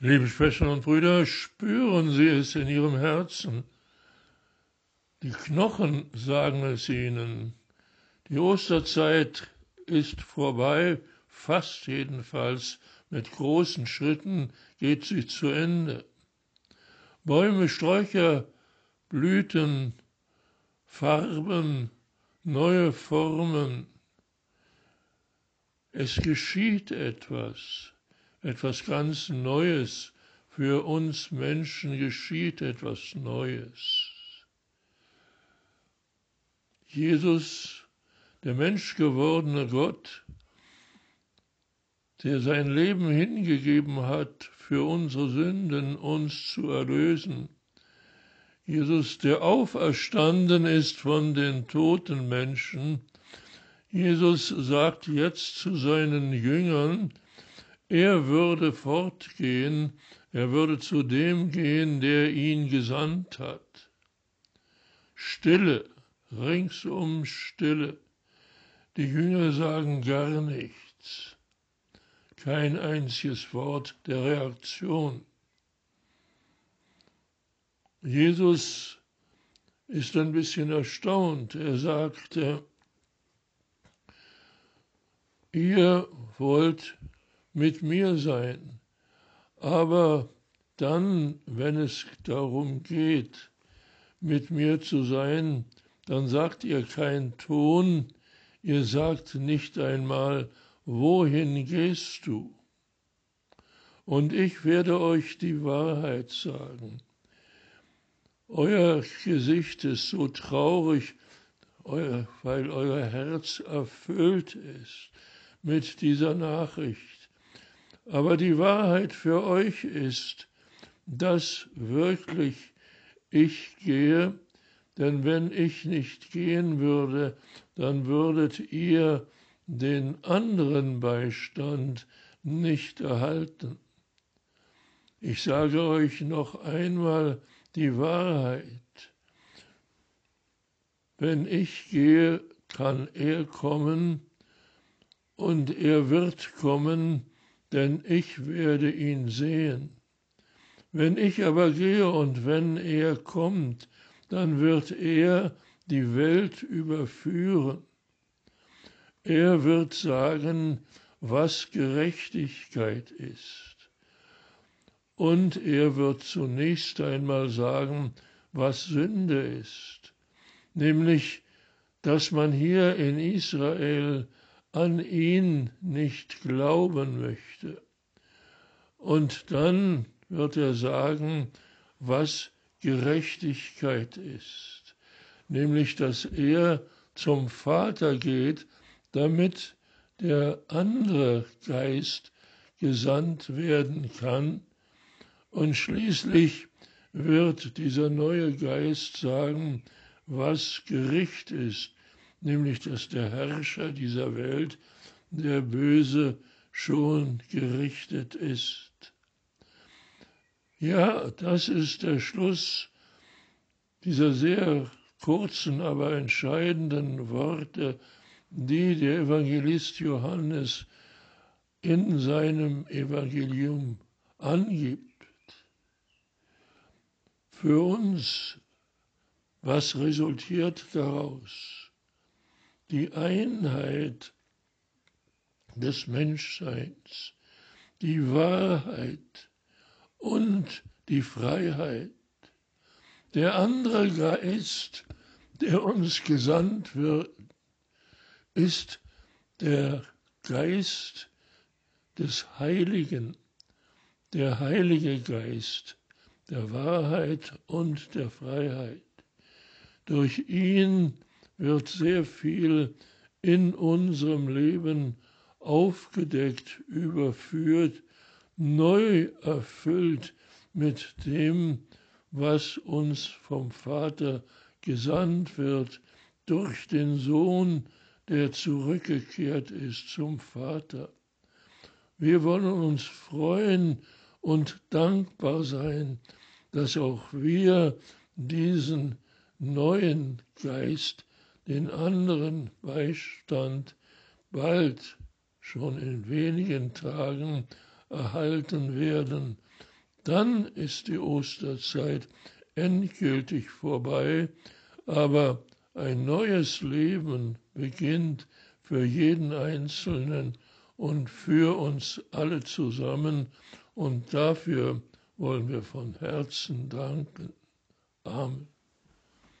Liebe Schwestern und Brüder, spüren Sie es in Ihrem Herzen. Die Knochen sagen es Ihnen. Die Osterzeit ist vorbei, fast jedenfalls. Mit großen Schritten geht sie zu Ende. Bäume, Sträucher, Blüten, Farben, neue Formen. Es geschieht etwas etwas ganz Neues. Für uns Menschen geschieht etwas Neues. Jesus, der menschgewordene Gott, der sein Leben hingegeben hat, für unsere Sünden uns zu erlösen. Jesus, der auferstanden ist von den toten Menschen. Jesus sagt jetzt zu seinen Jüngern, er würde fortgehen, er würde zu dem gehen, der ihn gesandt hat. Stille, ringsum Stille. Die Jünger sagen gar nichts. Kein einziges Wort der Reaktion. Jesus ist ein bisschen erstaunt. Er sagte, ihr wollt mit mir sein. Aber dann, wenn es darum geht, mit mir zu sein, dann sagt ihr kein Ton, ihr sagt nicht einmal, wohin gehst du? Und ich werde euch die Wahrheit sagen. Euer Gesicht ist so traurig, weil euer Herz erfüllt ist mit dieser Nachricht. Aber die Wahrheit für euch ist, dass wirklich ich gehe, denn wenn ich nicht gehen würde, dann würdet ihr den anderen Beistand nicht erhalten. Ich sage euch noch einmal die Wahrheit. Wenn ich gehe, kann er kommen und er wird kommen, denn ich werde ihn sehen. Wenn ich aber gehe und wenn er kommt, dann wird er die Welt überführen. Er wird sagen, was Gerechtigkeit ist. Und er wird zunächst einmal sagen, was Sünde ist, nämlich, dass man hier in Israel an ihn nicht glauben möchte. Und dann wird er sagen, was Gerechtigkeit ist, nämlich dass er zum Vater geht, damit der andere Geist gesandt werden kann. Und schließlich wird dieser neue Geist sagen, was Gericht ist, nämlich dass der Herrscher dieser Welt, der Böse, schon gerichtet ist. Ja, das ist der Schluss dieser sehr kurzen, aber entscheidenden Worte, die der Evangelist Johannes in seinem Evangelium angibt. Für uns, was resultiert daraus? Die Einheit des Menschseins, die Wahrheit und die Freiheit. Der andere Geist, der uns gesandt wird, ist der Geist des Heiligen, der Heilige Geist der Wahrheit und der Freiheit. Durch ihn wird sehr viel in unserem Leben aufgedeckt, überführt, neu erfüllt mit dem, was uns vom Vater gesandt wird, durch den Sohn, der zurückgekehrt ist zum Vater. Wir wollen uns freuen und dankbar sein, dass auch wir diesen neuen Geist den anderen Beistand bald, schon in wenigen Tagen, erhalten werden. Dann ist die Osterzeit endgültig vorbei, aber ein neues Leben beginnt für jeden Einzelnen und für uns alle zusammen. Und dafür wollen wir von Herzen danken. Amen.